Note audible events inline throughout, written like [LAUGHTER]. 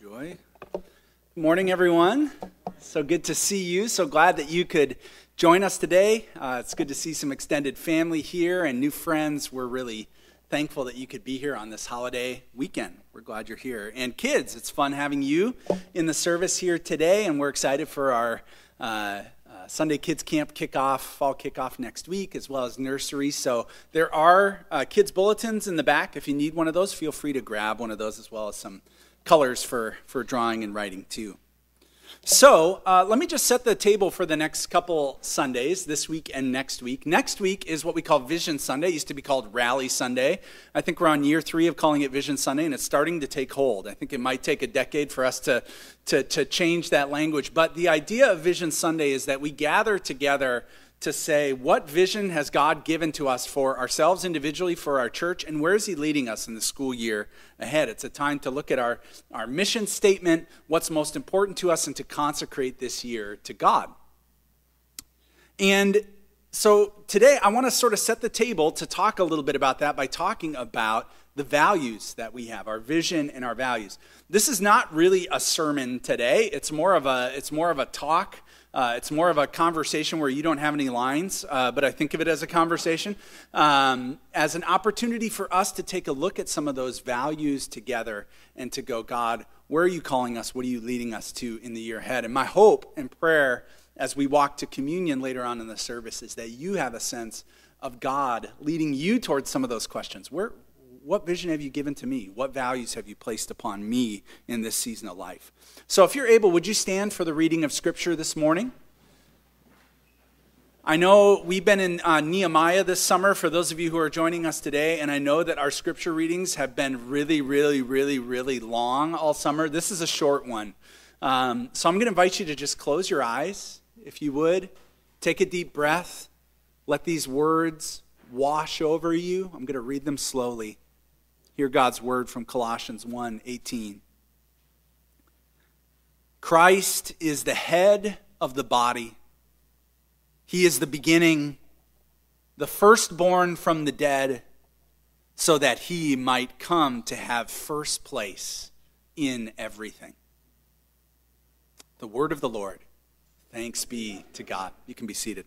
Joy. Good morning, everyone. So good to see you. So glad that you could join us today. Uh, it's good to see some extended family here and new friends. We're really thankful that you could be here on this holiday weekend. We're glad you're here. And kids, it's fun having you in the service here today, and we're excited for our. Uh, uh, Sunday Kids Camp kickoff, fall kickoff next week, as well as nursery. So there are uh, kids' bulletins in the back. If you need one of those, feel free to grab one of those, as well as some colors for, for drawing and writing too. So uh, let me just set the table for the next couple Sundays, this week and next week. Next week is what we call Vision Sunday. It used to be called Rally Sunday. I think we're on year three of calling it Vision Sunday, and it's starting to take hold. I think it might take a decade for us to, to, to change that language. But the idea of Vision Sunday is that we gather together to say what vision has God given to us for ourselves individually, for our church, and where is He leading us in the school year ahead. It's a time to look at our, our mission statement, what's most important to us, and to consecrate this year to God. And so today I want to sort of set the table to talk a little bit about that by talking about the values that we have, our vision and our values. This is not really a sermon today. It's more of a it's more of a talk uh, it's more of a conversation where you don't have any lines, uh, but I think of it as a conversation, um, as an opportunity for us to take a look at some of those values together and to go, God, where are you calling us? What are you leading us to in the year ahead? And my hope and prayer as we walk to communion later on in the service is that you have a sense of God leading you towards some of those questions. Where, what vision have you given to me? What values have you placed upon me in this season of life? So, if you're able, would you stand for the reading of Scripture this morning? I know we've been in uh, Nehemiah this summer for those of you who are joining us today, and I know that our scripture readings have been really, really, really, really long all summer. This is a short one. Um, so I'm going to invite you to just close your eyes, if you would. Take a deep breath. Let these words wash over you. I'm going to read them slowly. Hear God's word from Colossians 1 18. Christ is the head of the body. He is the beginning, the firstborn from the dead, so that he might come to have first place in everything. The word of the Lord. Thanks be to God. You can be seated.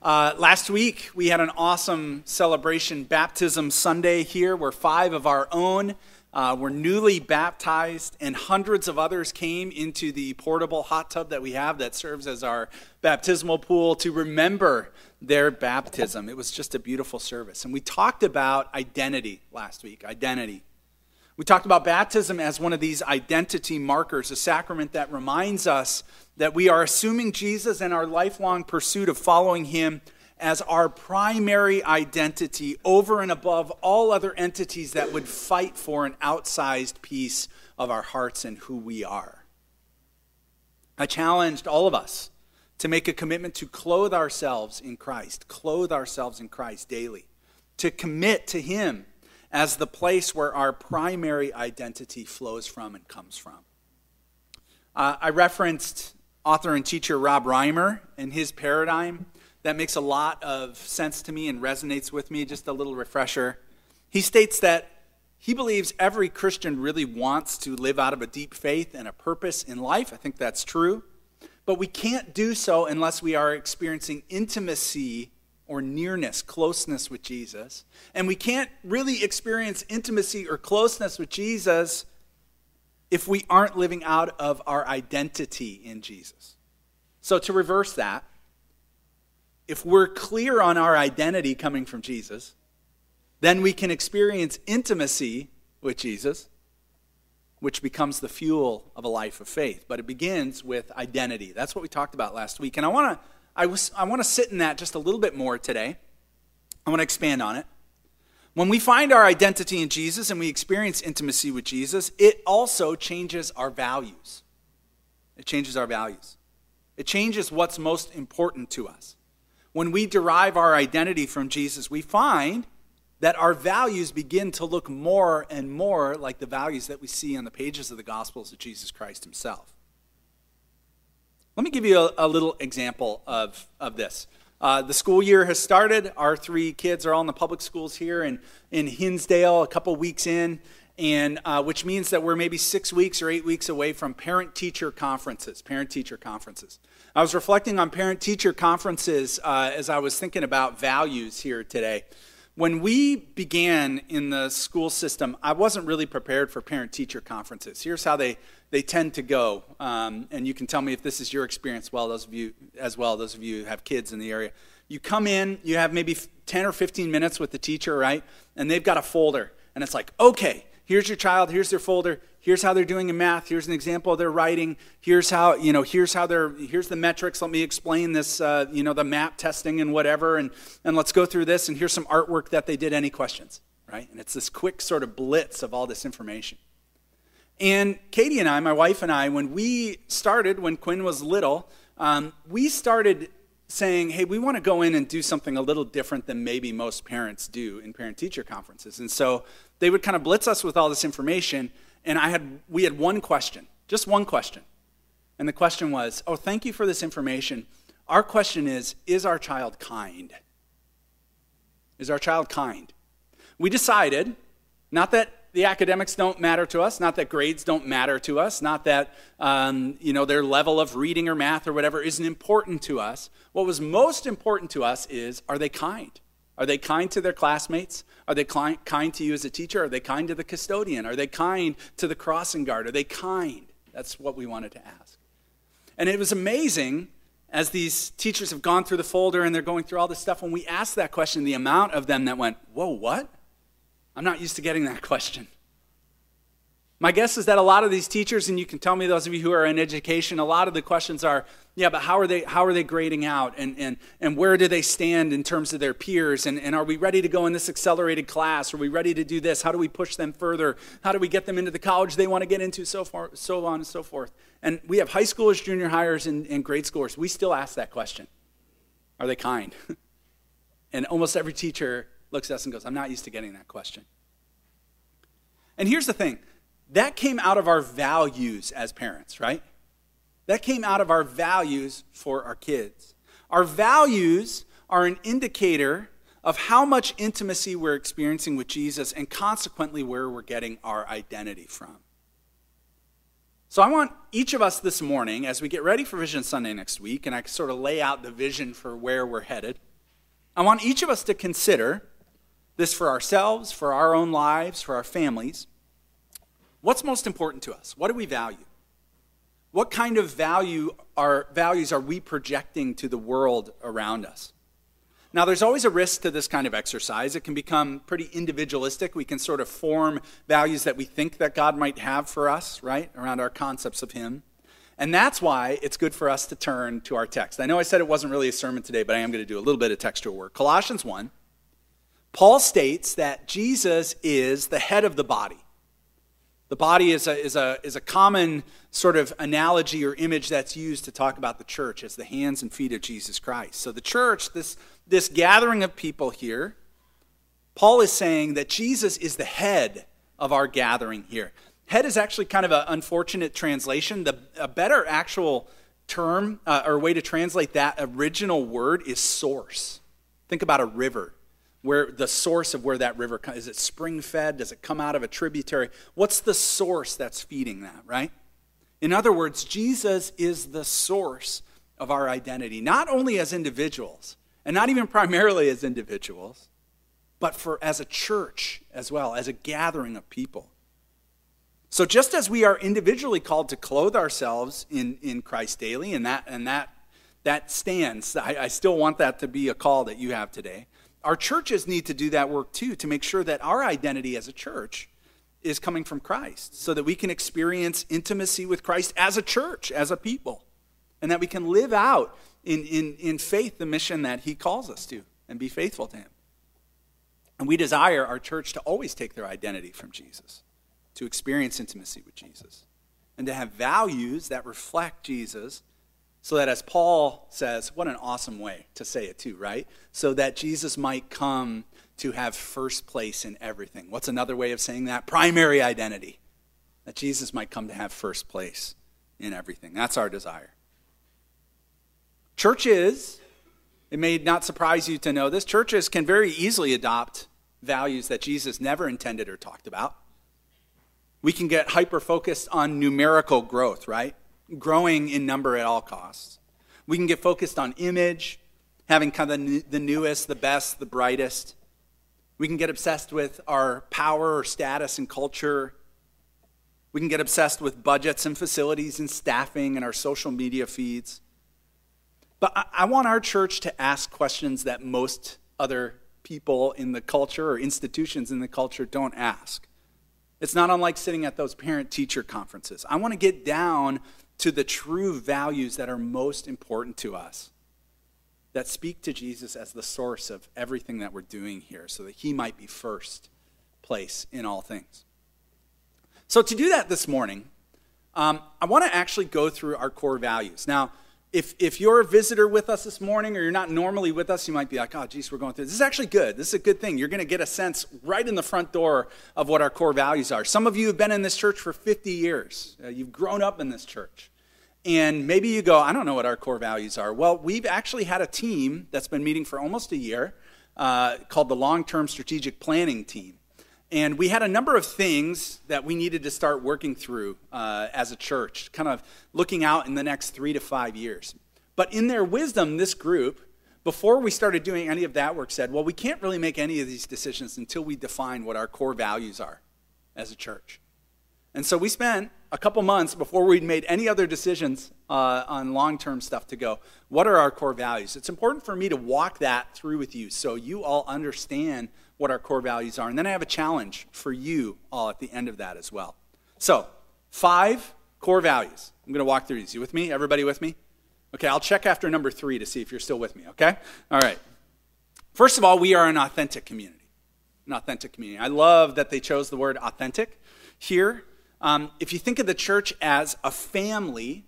Uh, last week, we had an awesome celebration, Baptism Sunday here, where five of our own uh, were newly baptized, and hundreds of others came into the portable hot tub that we have that serves as our baptismal pool to remember their baptism. It was just a beautiful service. And we talked about identity last week identity. We talked about baptism as one of these identity markers, a sacrament that reminds us that we are assuming Jesus and our lifelong pursuit of following him as our primary identity over and above all other entities that would fight for an outsized piece of our hearts and who we are. I challenged all of us to make a commitment to clothe ourselves in Christ, clothe ourselves in Christ daily, to commit to Him as the place where our primary identity flows from and comes from. Uh, I referenced author and teacher Rob Reimer and his paradigm. That makes a lot of sense to me and resonates with me. Just a little refresher. He states that he believes every Christian really wants to live out of a deep faith and a purpose in life. I think that's true. But we can't do so unless we are experiencing intimacy or nearness, closeness with Jesus. And we can't really experience intimacy or closeness with Jesus if we aren't living out of our identity in Jesus. So, to reverse that, if we're clear on our identity coming from Jesus, then we can experience intimacy with Jesus, which becomes the fuel of a life of faith. But it begins with identity. That's what we talked about last week. And I want to I, was, I want to sit in that just a little bit more today. I want to expand on it. When we find our identity in Jesus and we experience intimacy with Jesus, it also changes our values. It changes our values. It changes what's most important to us. When we derive our identity from Jesus, we find that our values begin to look more and more like the values that we see on the pages of the Gospels of Jesus Christ himself. Let me give you a, a little example of, of this. Uh, the school year has started. Our three kids are all in the public schools here in, in Hinsdale, a couple weeks in. and uh, which means that we're maybe six weeks or eight weeks away from parent teacher conferences. Parent teacher conferences. I was reflecting on parent teacher conferences uh, as I was thinking about values here today. When we began in the school system, I wasn't really prepared for parent teacher conferences. Here's how they, they tend to go, um, and you can tell me if this is your experience well, those of you, as well, those of you who have kids in the area. You come in, you have maybe 10 or 15 minutes with the teacher, right? And they've got a folder, and it's like, okay, here's your child, here's their folder, here's how they're doing in math, here's an example of their writing, here's how, you know, here's how they're, here's the metrics, let me explain this, uh, you know, the map testing and whatever, and, and let's go through this, and here's some artwork that they did, any questions, right? And it's this quick sort of blitz of all this information. And Katie and I, my wife and I, when we started, when Quinn was little, um, we started saying, hey, we want to go in and do something a little different than maybe most parents do in parent teacher conferences. And so they would kind of blitz us with all this information, and I had, we had one question, just one question. And the question was, oh, thank you for this information. Our question is, is our child kind? Is our child kind? We decided, not that the academics don't matter to us, not that grades don't matter to us, not that um, you know their level of reading or math or whatever isn't important to us. What was most important to us is are they kind? Are they kind to their classmates? Are they kind to you as a teacher? Are they kind to the custodian? Are they kind to the crossing guard? Are they kind? That's what we wanted to ask. And it was amazing as these teachers have gone through the folder and they're going through all this stuff. When we asked that question, the amount of them that went, Whoa, what? I'm not used to getting that [LAUGHS] question. My guess is that a lot of these teachers, and you can tell me those of you who are in education, a lot of the questions are, yeah, but how are they, how are they grading out? And, and, and where do they stand in terms of their peers? And, and are we ready to go in this accelerated class? Are we ready to do this? How do we push them further? How do we get them into the college they want to get into? So, far, so on and so forth. And we have high schoolers, junior hires, and, and grade schoolers. We still ask that question Are they kind? [LAUGHS] and almost every teacher looks at us and goes, I'm not used to getting that question. And here's the thing that came out of our values as parents, right? That came out of our values for our kids. Our values are an indicator of how much intimacy we're experiencing with Jesus and consequently where we're getting our identity from. So I want each of us this morning, as we get ready for Vision Sunday next week, and I sort of lay out the vision for where we're headed, I want each of us to consider this for ourselves, for our own lives, for our families. What's most important to us? What do we value? What kind of value are, values are we projecting to the world around us? Now, there's always a risk to this kind of exercise. It can become pretty individualistic. We can sort of form values that we think that God might have for us, right, around our concepts of Him. And that's why it's good for us to turn to our text. I know I said it wasn't really a sermon today, but I am going to do a little bit of textual work. Colossians 1, Paul states that Jesus is the head of the body. The body is a, is, a, is a common sort of analogy or image that's used to talk about the church as the hands and feet of Jesus Christ. So, the church, this, this gathering of people here, Paul is saying that Jesus is the head of our gathering here. Head is actually kind of an unfortunate translation. The, a better actual term uh, or way to translate that original word is source. Think about a river where the source of where that river comes. Is it spring fed? Does it come out of a tributary? What's the source that's feeding that, right? In other words, Jesus is the source of our identity, not only as individuals, and not even primarily as individuals, but for as a church as well, as a gathering of people. So just as we are individually called to clothe ourselves in, in Christ daily, and that and that that stands, I, I still want that to be a call that you have today our churches need to do that work too to make sure that our identity as a church is coming from Christ so that we can experience intimacy with Christ as a church, as a people, and that we can live out in, in, in faith the mission that He calls us to and be faithful to Him. And we desire our church to always take their identity from Jesus, to experience intimacy with Jesus, and to have values that reflect Jesus so that, as Paul says, what an awesome way to say it, too, right? So that Jesus might come to have first place in everything. What's another way of saying that? Primary identity. That Jesus might come to have first place in everything. That's our desire. Churches, it may not surprise you to know this, churches can very easily adopt values that Jesus never intended or talked about. We can get hyper focused on numerical growth, right? Growing in number at all costs. We can get focused on image, having kind of the, newest, the best, the brightest. We can get obsessed with our power or status and culture. We can get obsessed with budgets and facilities and staffing and our social media feeds. But I, I want our church to ask questions that most other people in the culture or institutions in the culture don't ask. It's not unlike sitting at those parent teacher conferences. I want to get down to the true values that are most important to us, that speak to Jesus as the source of everything that we're doing here, so that he might be first place in all things. So, to do that this morning, um, I want to actually go through our core values. Now, if, if you're a visitor with us this morning or you're not normally with us, you might be like, oh, geez, we're going through this. Is actually good. This is a good thing. You're going to get a sense right in the front door of what our core values are. Some of you have been in this church for 50 years, uh, you've grown up in this church. And maybe you go, I don't know what our core values are. Well, we've actually had a team that's been meeting for almost a year uh, called the Long Term Strategic Planning Team. And we had a number of things that we needed to start working through uh, as a church, kind of looking out in the next three to five years. But in their wisdom, this group, before we started doing any of that work, said, well, we can't really make any of these decisions until we define what our core values are as a church. And so we spent a couple months before we'd made any other decisions uh, on long term stuff to go, what are our core values? It's important for me to walk that through with you so you all understand what our core values are. And then I have a challenge for you all at the end of that as well. So, five core values. I'm going to walk through these. You with me? Everybody with me? Okay, I'll check after number three to see if you're still with me, okay? All right. First of all, we are an authentic community. An authentic community. I love that they chose the word authentic here. Um, if you think of the church as a family,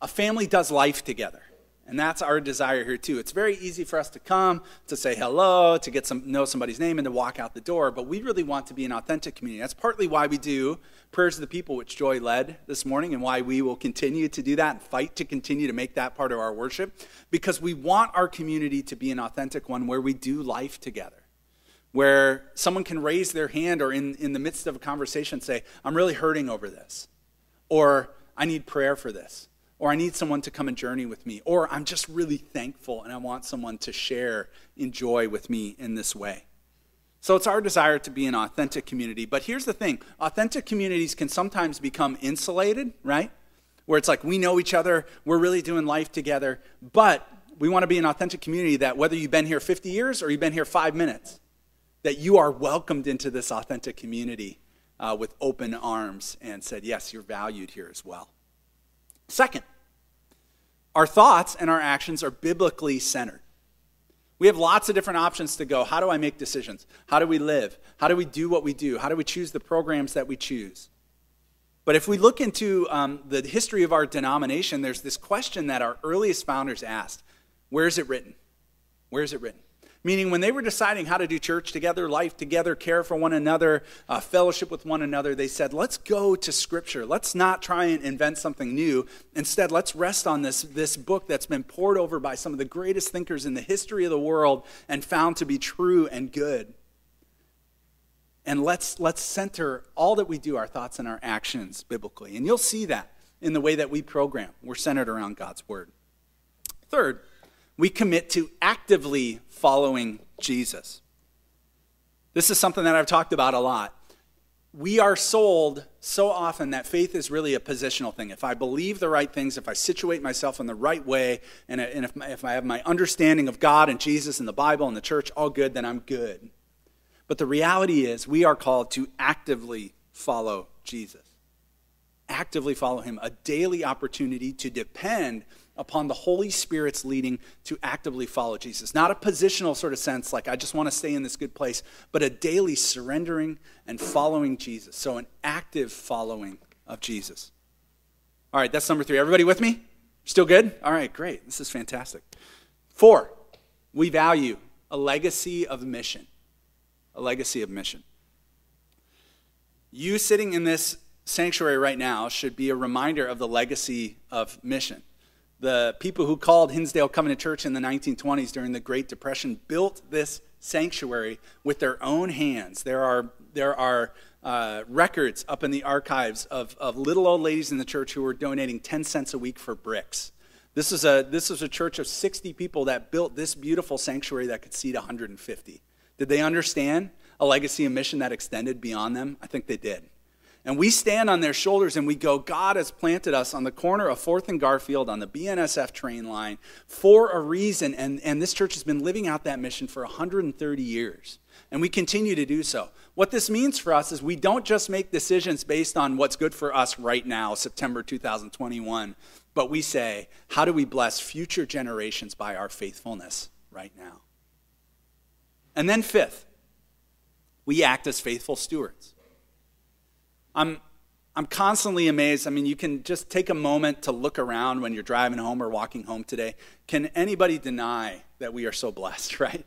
a family does life together. And that's our desire here too. It's very easy for us to come, to say hello, to get some know somebody's name and to walk out the door, but we really want to be an authentic community. That's partly why we do prayers of the people which Joy led this morning and why we will continue to do that and fight to continue to make that part of our worship because we want our community to be an authentic one where we do life together. Where someone can raise their hand or in, in the midst of a conversation say, I'm really hurting over this. Or I need prayer for this or I need someone to come and journey with me, or I'm just really thankful and I want someone to share in joy with me in this way. So it's our desire to be an authentic community. But here's the thing authentic communities can sometimes become insulated, right? Where it's like we know each other, we're really doing life together, but we want to be an authentic community that whether you've been here 50 years or you've been here five minutes, that you are welcomed into this authentic community uh, with open arms and said, yes, you're valued here as well. Second, our thoughts and our actions are biblically centered. We have lots of different options to go. How do I make decisions? How do we live? How do we do what we do? How do we choose the programs that we choose? But if we look into um, the history of our denomination, there's this question that our earliest founders asked Where is it written? Where is it written? Meaning, when they were deciding how to do church together, life together, care for one another, uh, fellowship with one another, they said, let's go to Scripture. Let's not try and invent something new. Instead, let's rest on this, this book that's been pored over by some of the greatest thinkers in the history of the world and found to be true and good. And let's, let's center all that we do, our thoughts and our actions, biblically. And you'll see that in the way that we program. We're centered around God's Word. Third, we commit to actively following Jesus. This is something that I've talked about a lot. We are sold so often that faith is really a positional thing. If I believe the right things, if I situate myself in the right way, and, uh, if, if I have my understanding of God and Jesus and the Bible and the church all good, then I'm good. But the reality is, we are called to actively follow Jesus. Actively follow him, a daily opportunity to depend upon the Holy Spirit's leading to actively follow Jesus. Not a positional sort of sense, like I just want to stay in this good place, but a daily surrendering and following Jesus. So, an active following of Jesus. All right, that's number three. Everybody with me? Still good? All right, great. This is fantastic. Four, we value a legacy of mission. A legacy of mission. You sitting in this sanctuary right now should be a reminder of the legacy of mission. The people who called Hinsdale Covenant Church in the 1920s during the Great Depression built this sanctuary with their own hands. There are, there are uh, records up in the archives of, of little old ladies in the church who were donating 10 cents a week for bricks. This is a, this is a church of 60 people that built this beautiful sanctuary that could seat 150. Did they understand a legacy and mission that extended beyond them? I think they did. And we stand on their shoulders and we go, God has planted us on the corner of 4th and Garfield on the BNSF train line for a reason. And, and this church has been living out that mission for 130 years. And we continue to do so. What this means for us is we don't just make decisions based on what's good for us right now, September 2021, but we say, how do we bless future generations by our faithfulness right now? And then, fifth, we act as faithful stewards. I'm, I'm constantly amazed. I mean, you can just take a moment to look around when you're driving home or walking home today. Can anybody deny that we are so blessed, [LAUGHS] right?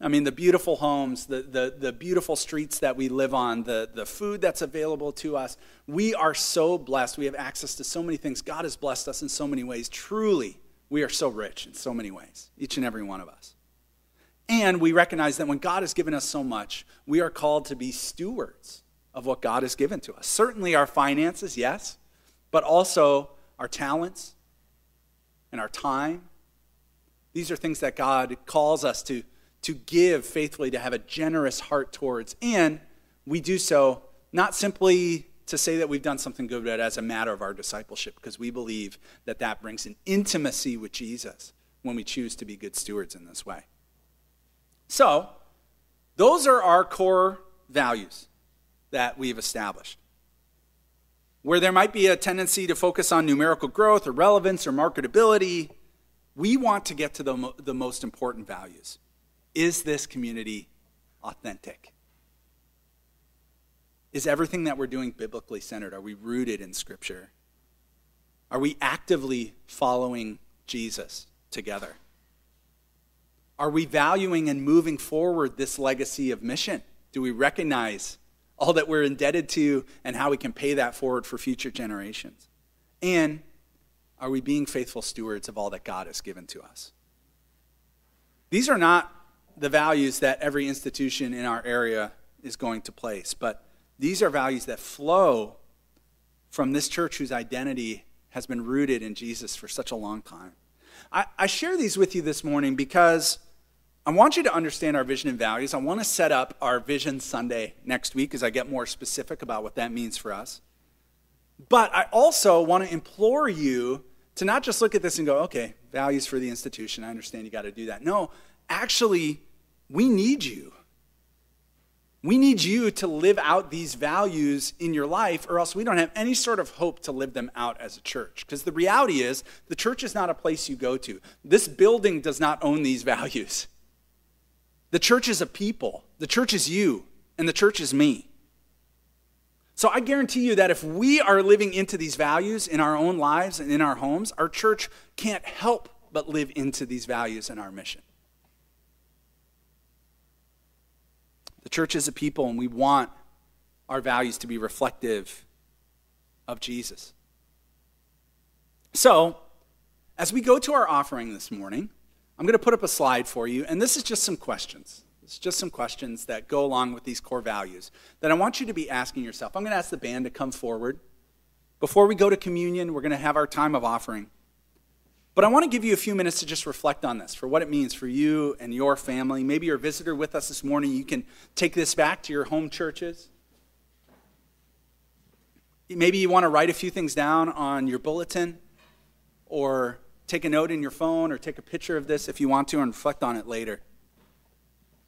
I mean, the beautiful homes, the, the, the beautiful streets that we live on, the, the food that's available to us. We are so blessed. We have access to so many things. God has blessed us in so many ways. Truly, we are so rich in so many ways, each and every one of us. And we recognize that when God has given us so much, we are called to be stewards of what God has given to us. Certainly our finances, yes, but also our talents and our time. These are things that God calls us to, to give faithfully, to have a generous heart towards. And we do so not simply to say that we've done something good, but as a matter of our discipleship, because we believe that that brings an intimacy with Jesus when we choose to be good stewards in this way. So, those are our core values that we've established. Where there might be a tendency to focus on numerical growth or relevance or marketability, we want to get to the, the most important values. Is this community authentic? Is everything that we're doing biblically centered? Are we rooted in Scripture? Are we actively following Jesus together? Are we valuing and moving forward this legacy of mission? Do we recognize all that we're indebted to and how we can pay that forward for future generations? And are we being faithful stewards of all that God has given to us? These are not the values that every institution in our area is going to place, but these are values that flow from this church whose identity has been rooted in Jesus for such a long time. I, I share these with you this morning because I want you to understand our vision and values. I want to set up our Vision Sunday next week as I get more specific about what that means for us. But I also want to implore you to not just look at this and go, okay, values for the institution. I understand you got to do that. No, actually, we need you. We need you to live out these values in your life, or else we don't have any sort of hope to live them out as a church. Because the reality is, the church is not a place you go to. This building does not own these [LAUGHS] values. The church is a people, the church is you, and the church is me. So I guarantee you that if we are living into these values in our own lives and in our homes, our church can't help but live into these values in our mission. The church is a people, and we want our values to be reflective of Jesus. So, as we go to our offering this morning, I'm going to put up a slide for you, and this is just some questions. It's just some questions that go along with these core values that I want you to be asking yourself. I'm going to ask the band to come forward. Before we go to communion, we're going to have our time of offering. But I want to give you a few minutes to just reflect on this for what it means for you and your family. Maybe you're a visitor with us this morning. You can take this back to your home churches. Maybe you want to write a few things down on your bulletin or take a note in your phone or take a picture of this if you want to and reflect on it later.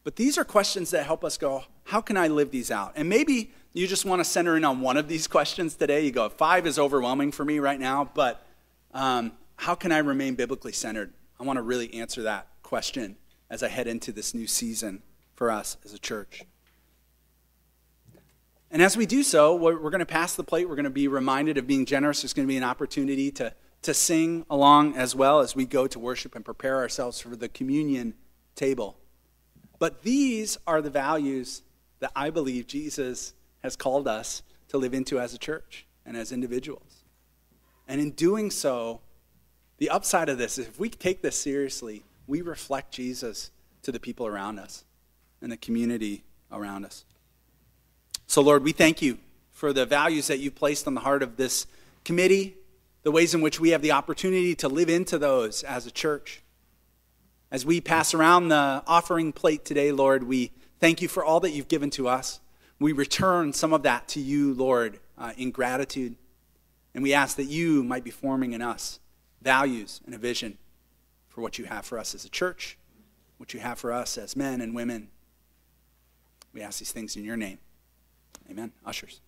But these are questions that help us go, how can I live these out? And maybe you just want to center in on one of these [LAUGHS] questions today. You go, five is overwhelming for me right now, but um, how can I remain biblically centered? I want to really answer that question as I head into this new season for us as a church. And as we do so, we're, going to pass the plate. We're going to be reminded of being generous. There's going to be an opportunity to to sing along as well as we go to worship and prepare ourselves for the communion table. But these are the values that I believe Jesus has called us to live into as a church and as individuals. And in doing so, the upside of this is if we take this seriously, we reflect Jesus to the people around us and the community around us. So, Lord, we thank you for the values that you've placed on the heart of this committee, the ways in which we have the opportunity to live into those as a church. As we pass around the offering plate today, Lord, we thank you for all that you've given to us. We return some of that to you, Lord, uh, in gratitude. And we ask that you might be forming in us values and a vision for what you have for us as a church, what you have for us as men and women. We ask these things in your name. Amen. Ushers.